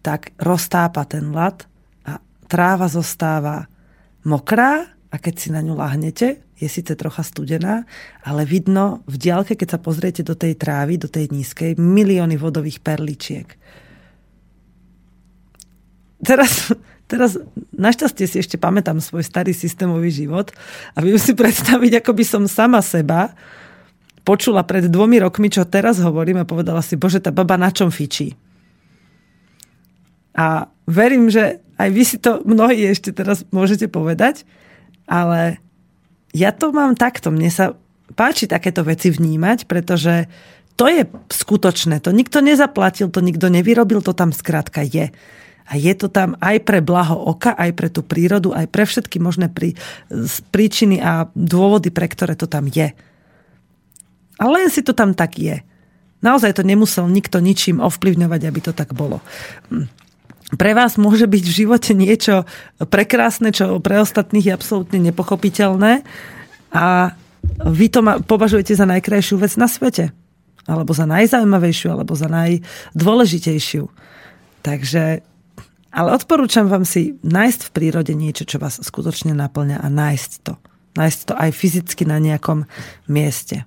tak roztápa ten ľad a tráva zostáva mokrá a keď si na ňu lahnete, je síce trocha studená, ale vidno v diálke, keď sa pozriete do tej trávy, do tej nízkej, milióny vodových perličiek. Teraz teraz našťastie si ešte pamätám svoj starý systémový život a viem si predstaviť, ako by som sama seba počula pred dvomi rokmi, čo teraz hovorím a povedala si, bože, tá baba na čom fičí. A verím, že aj vy si to mnohí ešte teraz môžete povedať, ale ja to mám takto. Mne sa páči takéto veci vnímať, pretože to je skutočné. To nikto nezaplatil, to nikto nevyrobil, to tam skrátka je. A je to tam aj pre blaho oka, aj pre tú prírodu, aj pre všetky možné prí, príčiny a dôvody, pre ktoré to tam je. A len si to tam tak je. Naozaj to nemusel nikto ničím ovplyvňovať, aby to tak bolo. Hm. Pre vás môže byť v živote niečo prekrásne, čo pre ostatných je absolútne nepochopiteľné a vy to považujete za najkrajšiu vec na svete. Alebo za najzaujímavejšiu, alebo za najdôležitejšiu. Takže, ale odporúčam vám si nájsť v prírode niečo, čo vás skutočne naplňa a nájsť to. Nájsť to aj fyzicky na nejakom mieste.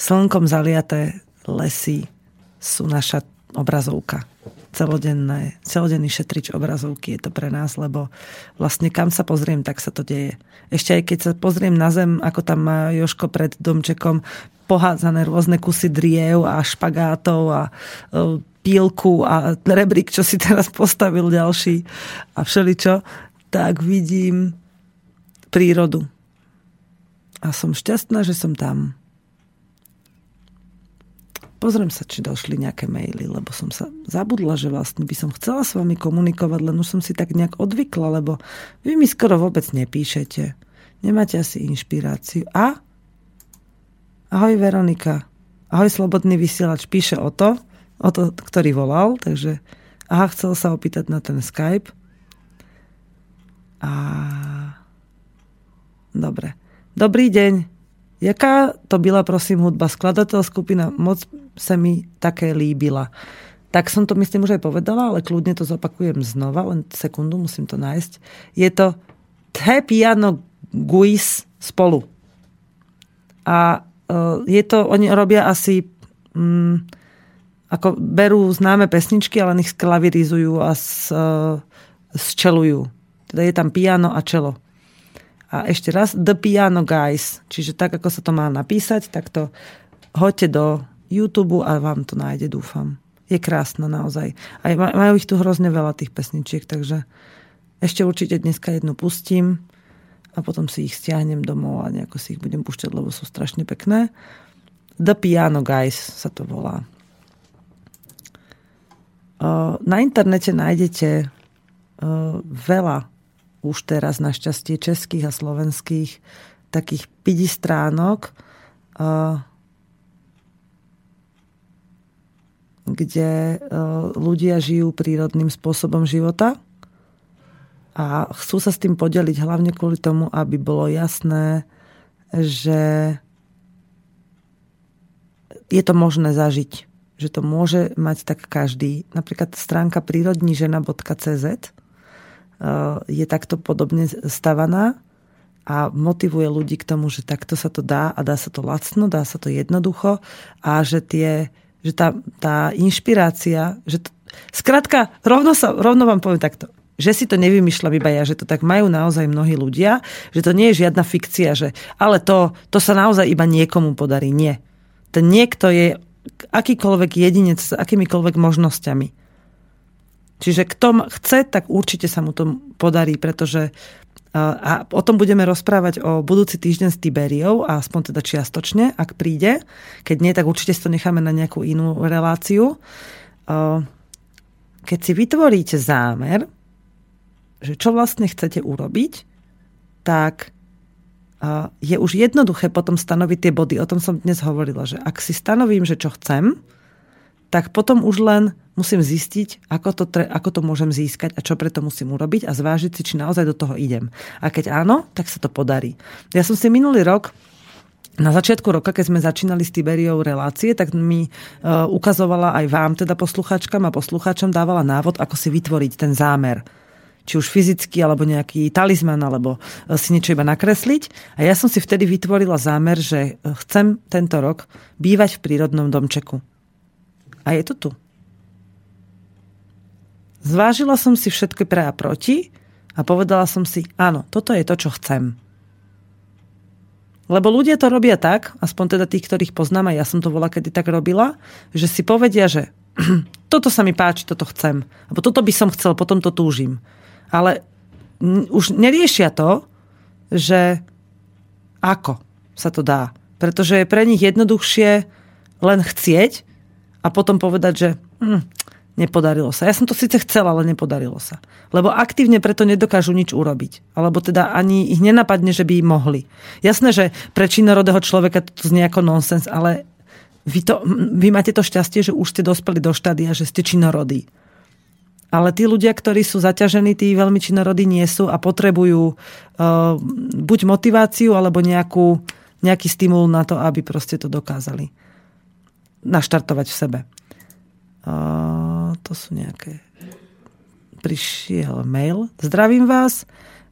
Slnkom zaliaté lesy sú naša obrazovka. Celodenné, celodenný šetrič obrazovky je to pre nás, lebo vlastne kam sa pozriem, tak sa to deje. Ešte aj keď sa pozriem na zem, ako tam má Joško pred domčekom pohádzané rôzne kusy driev a špagátov a e, pílku a rebrík, čo si teraz postavil ďalší a všeličo, tak vidím prírodu. A som šťastná, že som tam. Pozriem sa, či došli nejaké maily, lebo som sa zabudla, že vlastne by som chcela s vami komunikovať, len už som si tak nejak odvykla, lebo vy mi skoro vôbec nepíšete. Nemáte asi inšpiráciu. A? Ahoj Veronika. Ahoj Slobodný vysielač. Píše o to, o to, ktorý volal, takže aha, chcel sa opýtať na ten Skype. A... Dobre. Dobrý deň. Jaká to byla, prosím, hudba? Skladateľ skupina moc sa mi také líbila. Tak som to myslím už aj povedala, ale kľudne to zopakujem znova, len sekundu, musím to nájsť. Je to Te Piano Guis spolu. A uh, je to, oni robia asi um, ako berú známe pesničky, ale ich sklavirizujú a s, uh, zčelujú. Teda je tam piano a čelo. A ešte raz, The Piano Guys. Čiže tak, ako sa to má napísať, tak to hoďte do YouTube a vám to nájde, dúfam. Je krásna naozaj. A majú ich tu hrozne veľa tých pesničiek, takže ešte určite dneska jednu pustím a potom si ich stiahnem domov a nejako si ich budem púšťať, lebo sú strašne pekné. The Piano Guys sa to volá. Na internete nájdete veľa už teraz našťastie českých a slovenských takých pidi stránok, kde ľudia žijú prírodným spôsobom života a chcú sa s tým podeliť hlavne kvôli tomu, aby bolo jasné, že je to možné zažiť. Že to môže mať tak každý. Napríklad stránka prírodnížena.cz Eh, je takto podobne stavaná a motivuje ľudí k tomu, že takto sa to dá a dá sa to lacno, dá sa to jednoducho a že, tie, že tá, tá inšpirácia, že to, skrátka, rovno, sa, rovno vám poviem takto, že si to nevymýšľam iba ja, že to tak majú naozaj mnohí ľudia, že to nie je žiadna fikcia, že ale to, to sa naozaj iba niekomu podarí. Nie. Ten niekto je akýkoľvek jedinec s akýmikoľvek možnosťami. Čiže kto chce, tak určite sa mu to podarí, pretože a o tom budeme rozprávať o budúci týždeň s Tiberiou, aspoň teda čiastočne, ak príde. Keď nie, tak určite si to necháme na nejakú inú reláciu. Keď si vytvoríte zámer, že čo vlastne chcete urobiť, tak je už jednoduché potom stanoviť tie body. O tom som dnes hovorila, že ak si stanovím, že čo chcem, tak potom už len musím zistiť, ako to, tre, ako to môžem získať a čo preto musím urobiť a zvážiť si, či naozaj do toho idem. A keď áno, tak sa to podarí. Ja som si minulý rok na začiatku roka, keď sme začínali s Tiberiou relácie, tak mi uh, ukazovala aj vám, teda posluchačkám a poslucháčom dávala návod, ako si vytvoriť ten zámer či už fyzicky, alebo nejaký talizman, alebo e, si niečo iba nakresliť. A ja som si vtedy vytvorila zámer, že e, chcem tento rok bývať v prírodnom domčeku. A je to tu. Zvážila som si všetky pre a proti a povedala som si, áno, toto je to, čo chcem. Lebo ľudia to robia tak, aspoň teda tých, ktorých poznám, a ja som to bola kedy tak robila, že si povedia, že toto sa mi páči, toto chcem. Alebo toto by som chcel, potom to túžim. Ale už neriešia to, že ako sa to dá. Pretože je pre nich jednoduchšie len chcieť, a potom povedať, že hm, nepodarilo sa. Ja som to síce chcela, ale nepodarilo sa. Lebo aktívne preto nedokážu nič urobiť. Alebo teda ani ich nenapadne, že by mohli. Jasné, že pre činorodého človeka to znie ako nonsens, ale vy, to, vy máte to šťastie, že už ste dospeli do štádia, že ste činorodí. Ale tí ľudia, ktorí sú zaťažení, tí veľmi činorodí nie sú a potrebujú uh, buď motiváciu, alebo nejakú, nejaký stimul na to, aby proste to dokázali naštartovať v sebe. Uh, to sú nejaké... Prišiel mail. Zdravím vás.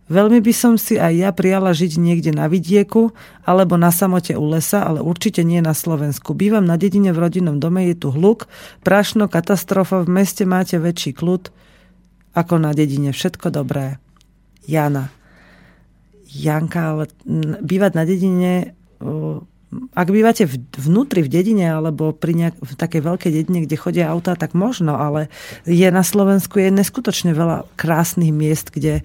Veľmi by som si aj ja prijala žiť niekde na vidieku alebo na samote u lesa, ale určite nie na Slovensku. Bývam na dedine v rodinnom dome, je tu hluk, prašno, katastrofa, v meste máte väčší kľud ako na dedine. Všetko dobré. Jana. Janka, ale bývať na dedine ak bývate vnútri v dedine alebo pri nejak, v takej veľkej dedine, kde chodia autá, tak možno, ale je na Slovensku je neskutočne veľa krásnych miest, kde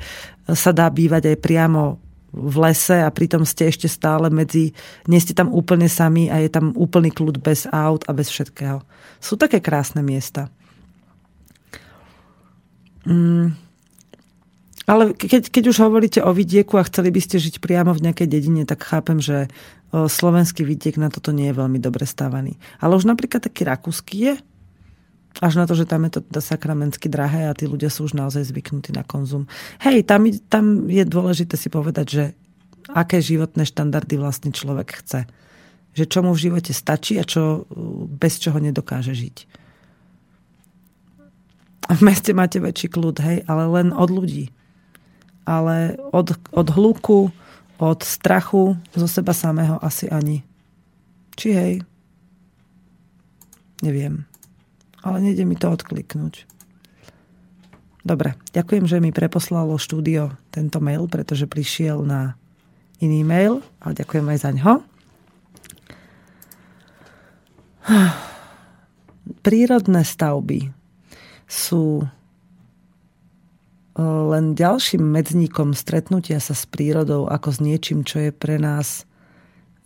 sa dá bývať aj priamo v lese a pritom ste ešte stále medzi, nie ste tam úplne sami a je tam úplný kľud bez aut a bez všetkého. Sú také krásne miesta. Mm. Ale keď, keď už hovoríte o vidieku a chceli by ste žiť priamo v nejakej dedine, tak chápem, že slovenský vidiek na toto nie je veľmi dobre stávaný. Ale už napríklad taký rakúsky je, až na to, že tam je to sakramensky drahé a tí ľudia sú už naozaj zvyknutí na konzum. Hej, tam, tam je dôležité si povedať, že aké životné štandardy vlastne človek chce. Že čo mu v živote stačí a čo bez čoho nedokáže žiť. V meste máte väčší kľud, hej, ale len od ľudí. Ale od, od hluku, od strachu zo seba samého asi ani. Či hej? Neviem. Ale nejde mi to odkliknúť. Dobre, ďakujem, že mi preposlalo štúdio tento mail, pretože prišiel na iný mail a ďakujem aj za ňo. Prírodné stavby sú len ďalším medzníkom stretnutia sa s prírodou ako s niečím, čo je pre nás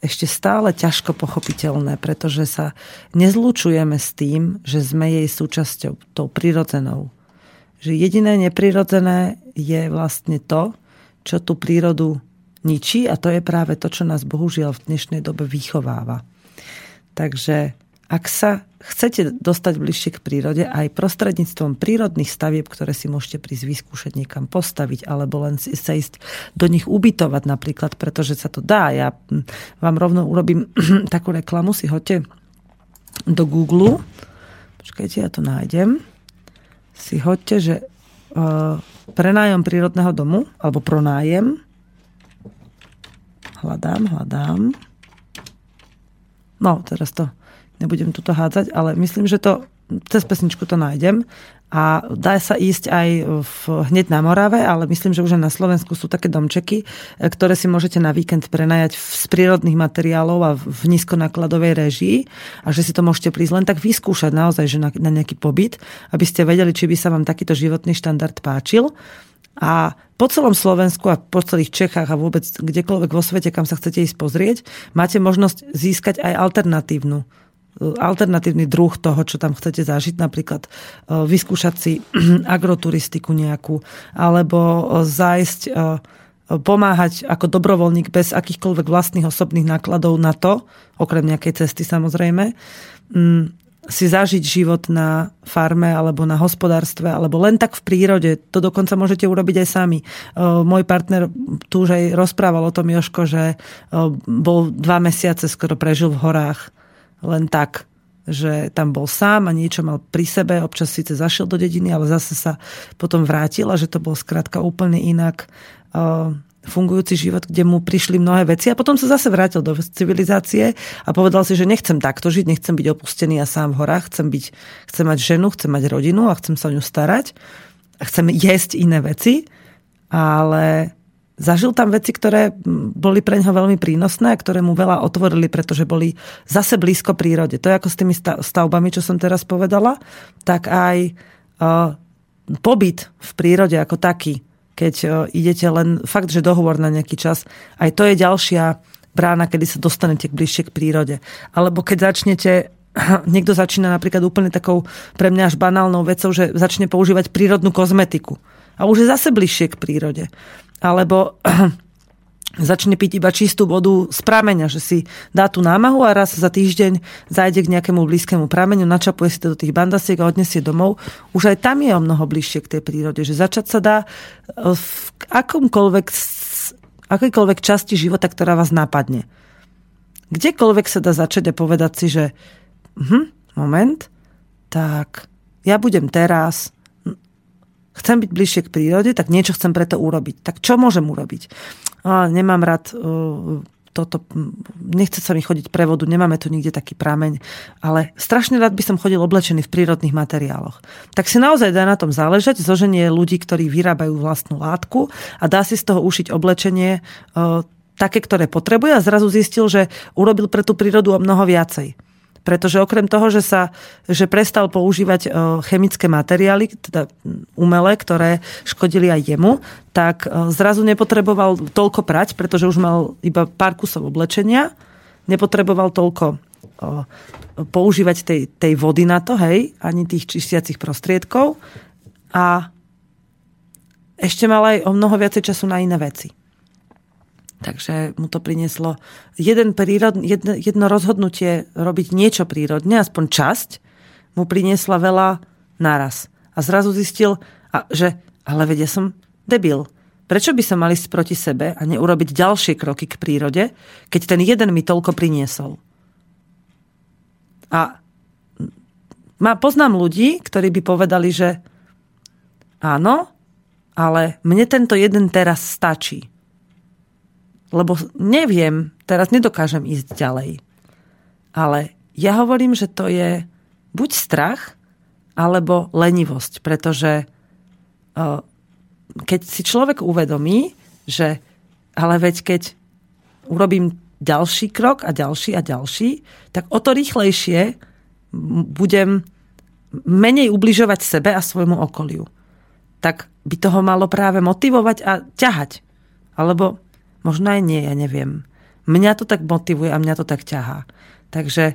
ešte stále ťažko pochopiteľné, pretože sa nezlučujeme s tým, že sme jej súčasťou, tou prirodzenou. Že jediné neprirodzené je vlastne to, čo tú prírodu ničí a to je práve to, čo nás bohužiaľ v dnešnej dobe vychováva. Takže ak sa chcete dostať bližšie k prírode aj prostredníctvom prírodných stavieb, ktoré si môžete prísť vyskúšať niekam postaviť alebo len sa ísť do nich ubytovať napríklad, pretože sa to dá. Ja vám rovno urobím takú reklamu, si hoďte do Google. Počkajte, ja to nájdem. Si hoďte, že uh, prenájom prírodného domu alebo pronájem. Hľadám, hľadám. No, teraz to nebudem tuto hádzať, ale myslím, že to cez pesničku to nájdem a dá sa ísť aj v, hneď na Morave, ale myslím, že už aj na Slovensku sú také domčeky, e, ktoré si môžete na víkend prenajať z prírodných materiálov a v nízkonákladovej režii a že si to môžete prísť len tak vyskúšať naozaj, že na, na nejaký pobyt, aby ste vedeli, či by sa vám takýto životný štandard páčil. A po celom Slovensku a po celých Čechách a vôbec kdekoľvek vo svete, kam sa chcete ísť pozrieť, máte možnosť získať aj alternatívnu alternatívny druh toho, čo tam chcete zažiť, napríklad e, vyskúšať si agroturistiku nejakú, alebo e, zájsť e, pomáhať ako dobrovoľník bez akýchkoľvek vlastných osobných nákladov na to, okrem nejakej cesty samozrejme, mm, si zažiť život na farme alebo na hospodárstve alebo len tak v prírode. To dokonca môžete urobiť aj sami. Môj partner tu už aj rozprával o tom Joško, že bol dva mesiace skoro prežil v horách len tak, že tam bol sám a niečo mal pri sebe, občas síce zašiel do dediny, ale zase sa potom vrátil a že to bol skrátka úplne inak uh, fungujúci život, kde mu prišli mnohé veci a potom sa zase vrátil do civilizácie a povedal si, že nechcem takto žiť, nechcem byť opustený a sám v horách, chcem, byť, chcem mať ženu, chcem mať rodinu a chcem sa o ňu starať. A chcem jesť iné veci, ale Zažil tam veci, ktoré boli pre neho veľmi prínosné ktoré mu veľa otvorili, pretože boli zase blízko prírode. To je ako s tými stavbami, čo som teraz povedala, tak aj uh, pobyt v prírode ako taký, keď uh, idete len fakt, že dohovor na nejaký čas, aj to je ďalšia brána, kedy sa dostanete bližšie k prírode. Alebo keď začnete niekto začína napríklad úplne takou pre mňa až banálnou vecou, že začne používať prírodnú kozmetiku. A už je zase bližšie k prírode. Alebo začne piť iba čistú vodu z prameňa, že si dá tú námahu a raz za týždeň zajde k nejakému blízkemu prameňu, načapuje si to do tých bandasiek a odnesie domov. Už aj tam je o mnoho bližšie k tej prírode, že začať sa dá e, v akomkoľvek, akejkoľvek časti života, ktorá vás napadne. Kdekoľvek sa dá začať a povedať si, že hm, moment, tak ja budem teraz chcem byť bližšie k prírode, tak niečo chcem preto urobiť. Tak čo môžem urobiť? A nemám rád uh, toto, nechce sa mi chodiť pre vodu, nemáme tu nikde taký prameň, ale strašne rád by som chodil oblečený v prírodných materiáloch. Tak si naozaj dá na tom záležať, zoženie ľudí, ktorí vyrábajú vlastnú látku a dá si z toho ušiť oblečenie uh, také, ktoré potrebuje a zrazu zistil, že urobil pre tú prírodu o mnoho viacej. Pretože okrem toho, že sa že prestal používať e, chemické materiály, teda umelé, ktoré škodili aj jemu, tak e, zrazu nepotreboval toľko prať, pretože už mal iba pár kusov oblečenia, nepotreboval toľko e, používať tej, tej vody na to, hej, ani tých čistiacich prostriedkov a ešte mal aj o mnoho viacej času na iné veci. Takže mu to prinieslo jeden prírod, jedno, jedno rozhodnutie robiť niečo prírodne, aspoň časť, mu priniesla veľa naraz. A zrazu zistil, a, že ale vedia som debil. Prečo by som mal ísť proti sebe a neurobiť ďalšie kroky k prírode, keď ten jeden mi toľko priniesol? A má, poznám ľudí, ktorí by povedali, že áno, ale mne tento jeden teraz stačí lebo neviem, teraz nedokážem ísť ďalej. Ale ja hovorím, že to je buď strach, alebo lenivosť, pretože keď si človek uvedomí, že ale veď keď urobím ďalší krok a ďalší a ďalší, tak o to rýchlejšie budem menej ubližovať sebe a svojmu okoliu. Tak by toho malo práve motivovať a ťahať. Alebo Možno aj nie, ja neviem. Mňa to tak motivuje a mňa to tak ťahá. Takže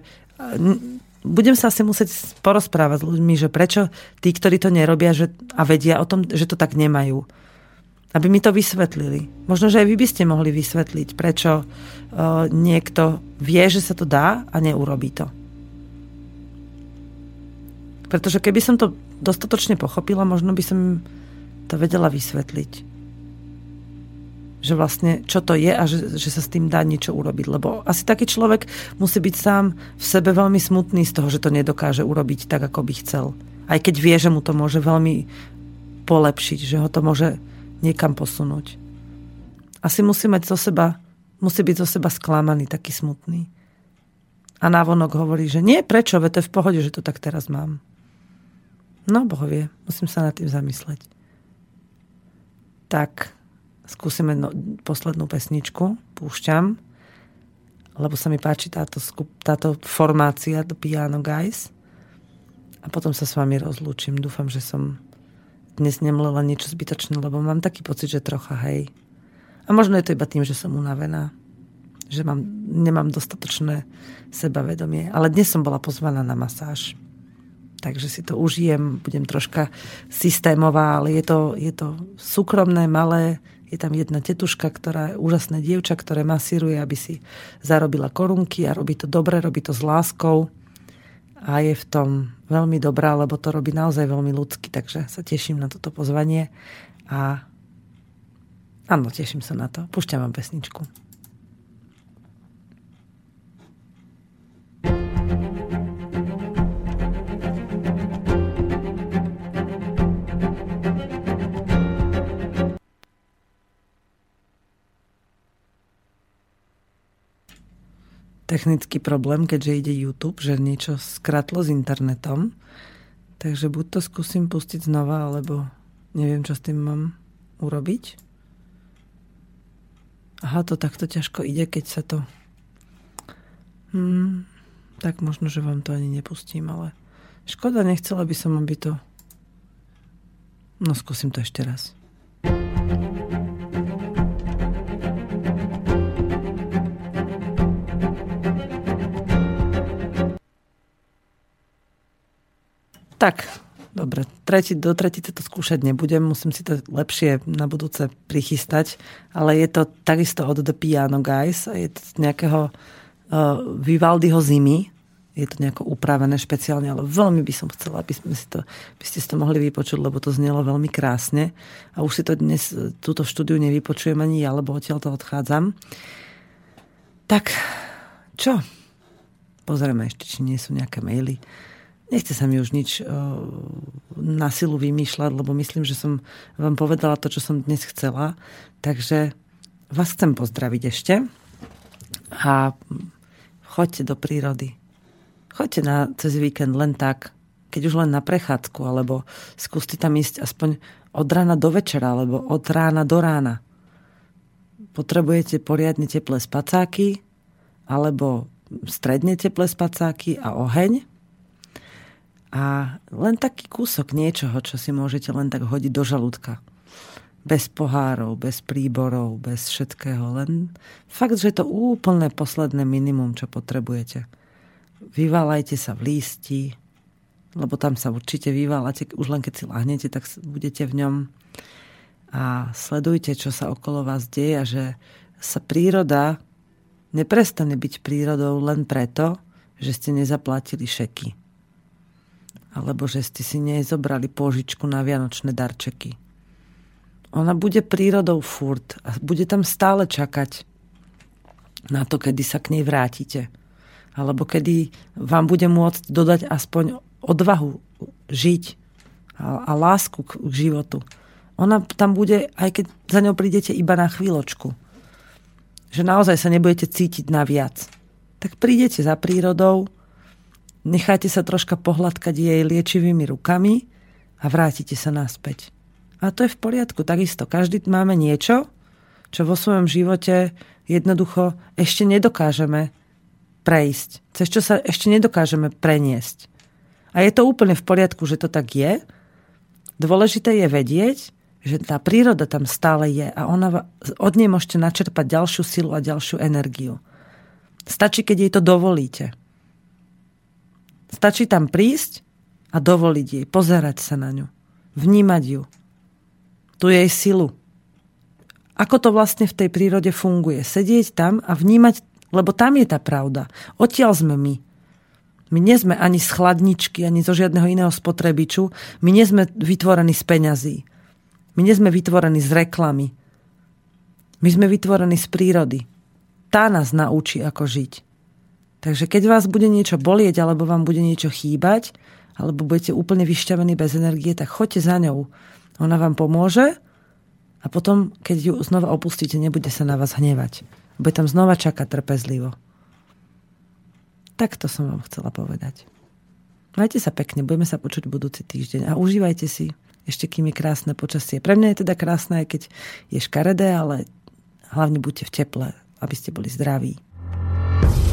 budem sa asi musieť porozprávať s ľuďmi, že prečo tí, ktorí to nerobia že, a vedia o tom, že to tak nemajú. Aby mi to vysvetlili. Možno, že aj vy by ste mohli vysvetliť, prečo uh, niekto vie, že sa to dá a neurobí to. Pretože keby som to dostatočne pochopila, možno by som to vedela vysvetliť že vlastne čo to je a že, že sa s tým dá niečo urobiť. Lebo asi taký človek musí byť sám v sebe veľmi smutný z toho, že to nedokáže urobiť tak, ako by chcel. Aj keď vie, že mu to môže veľmi polepšiť, že ho to môže niekam posunúť. Asi musí mať zo seba, musí byť zo seba sklamaný, taký smutný. A návonok hovorí, že nie, prečo, veď to je v pohode, že to tak teraz mám. No, bohovie, musím sa nad tým zamysleť. Tak, skúsime no, poslednú pesničku, púšťam, lebo sa mi páči táto, skup, táto formácia do Piano Guys. A potom sa s vami rozlúčim. Dúfam, že som dnes nemlela niečo zbytočné, lebo mám taký pocit, že trocha hej. A možno je to iba tým, že som unavená. Že mám, nemám dostatočné sebavedomie. Ale dnes som bola pozvaná na masáž. Takže si to užijem, budem troška systémová, ale je to, je to súkromné, malé, je tam jedna tetuška, ktorá je úžasné dievča, ktoré masíruje, aby si zarobila korunky a robí to dobre, robí to s láskou a je v tom veľmi dobrá, lebo to robí naozaj veľmi ľudsky, takže sa teším na toto pozvanie a áno, teším sa na to. Púšťam vám pesničku. Technický problém, keďže ide YouTube, že niečo skratlo s internetom. Takže buď to skúsim pustiť znova, alebo neviem, čo s tým mám urobiť. Aha, to takto ťažko ide, keď sa to... Hmm, tak možno, že vám to ani nepustím, ale škoda, nechcela by som, aby to... No, skúsim to ešte raz. Tak, dobre. Tretí, do tretice to skúšať nebudem, musím si to lepšie na budúce prichystať, ale je to takisto od The Piano Guys, je to z nejakého uh, Vivaldiho zimy, je to nejako upravené špeciálne, ale veľmi by som chcela, aby, sme si to, by ste si to mohli vypočuť, lebo to znelo veľmi krásne. A už si to dnes, túto štúdiu nevypočujem ani ja, lebo odtiaľ to odchádzam. Tak, čo? Pozrieme ešte, či nie sú nejaké maily. Nechce sa mi už nič na silu vymýšľať, lebo myslím, že som vám povedala to, čo som dnes chcela. Takže vás chcem pozdraviť ešte a choďte do prírody. Choďte na, cez víkend len tak, keď už len na prechádzku, alebo skúste tam ísť aspoň od rána do večera, alebo od rána do rána. Potrebujete poriadne teplé spacáky, alebo stredne teplé spacáky a oheň a len taký kúsok niečoho, čo si môžete len tak hodiť do žalúdka. Bez pohárov, bez príborov, bez všetkého. Len fakt, že to úplne posledné minimum, čo potrebujete. Vyvalajte sa v lísti, lebo tam sa určite vyválate, už len keď si lahnete, tak budete v ňom. A sledujte, čo sa okolo vás deje a že sa príroda neprestane byť prírodou len preto, že ste nezaplatili šeky alebo že ste si nezobrali pôžičku na vianočné darčeky. Ona bude prírodou furt a bude tam stále čakať na to, kedy sa k nej vrátite. Alebo kedy vám bude môcť dodať aspoň odvahu žiť a, a lásku k, k životu. Ona tam bude, aj keď za ňou prídete iba na chvíľočku. Že naozaj sa nebudete cítiť na viac. Tak prídete za prírodou, Necháte sa troška pohľadkať jej liečivými rukami a vrátite sa naspäť. A to je v poriadku, takisto. Každý máme niečo, čo vo svojom živote jednoducho ešte nedokážeme prejsť. Cez čo sa ešte nedokážeme preniesť. A je to úplne v poriadku, že to tak je. Dôležité je vedieť, že tá príroda tam stále je a ona, od nej môžete načerpať ďalšiu silu a ďalšiu energiu. Stačí, keď jej to dovolíte. Stačí tam prísť a dovoliť jej, pozerať sa na ňu, vnímať ju, tu jej silu. Ako to vlastne v tej prírode funguje? Sedieť tam a vnímať, lebo tam je tá pravda. Odtiaľ sme my. My nie sme ani z chladničky, ani zo žiadneho iného spotrebiču. My nie sme vytvorení z peňazí. My nie sme vytvorení z reklamy. My sme vytvorení z prírody. Tá nás naučí, ako žiť. Takže keď vás bude niečo bolieť, alebo vám bude niečo chýbať, alebo budete úplne vyšťavení bez energie, tak choďte za ňou. Ona vám pomôže a potom, keď ju znova opustíte, nebude sa na vás hnevať. Bude tam znova čakať trpezlivo. Tak to som vám chcela povedať. Majte sa pekne, budeme sa počuť budúci týždeň a užívajte si ešte kým je krásne počasie. Pre mňa je teda krásne, keď je škaredé, ale hlavne buďte v teple, aby ste boli zdraví.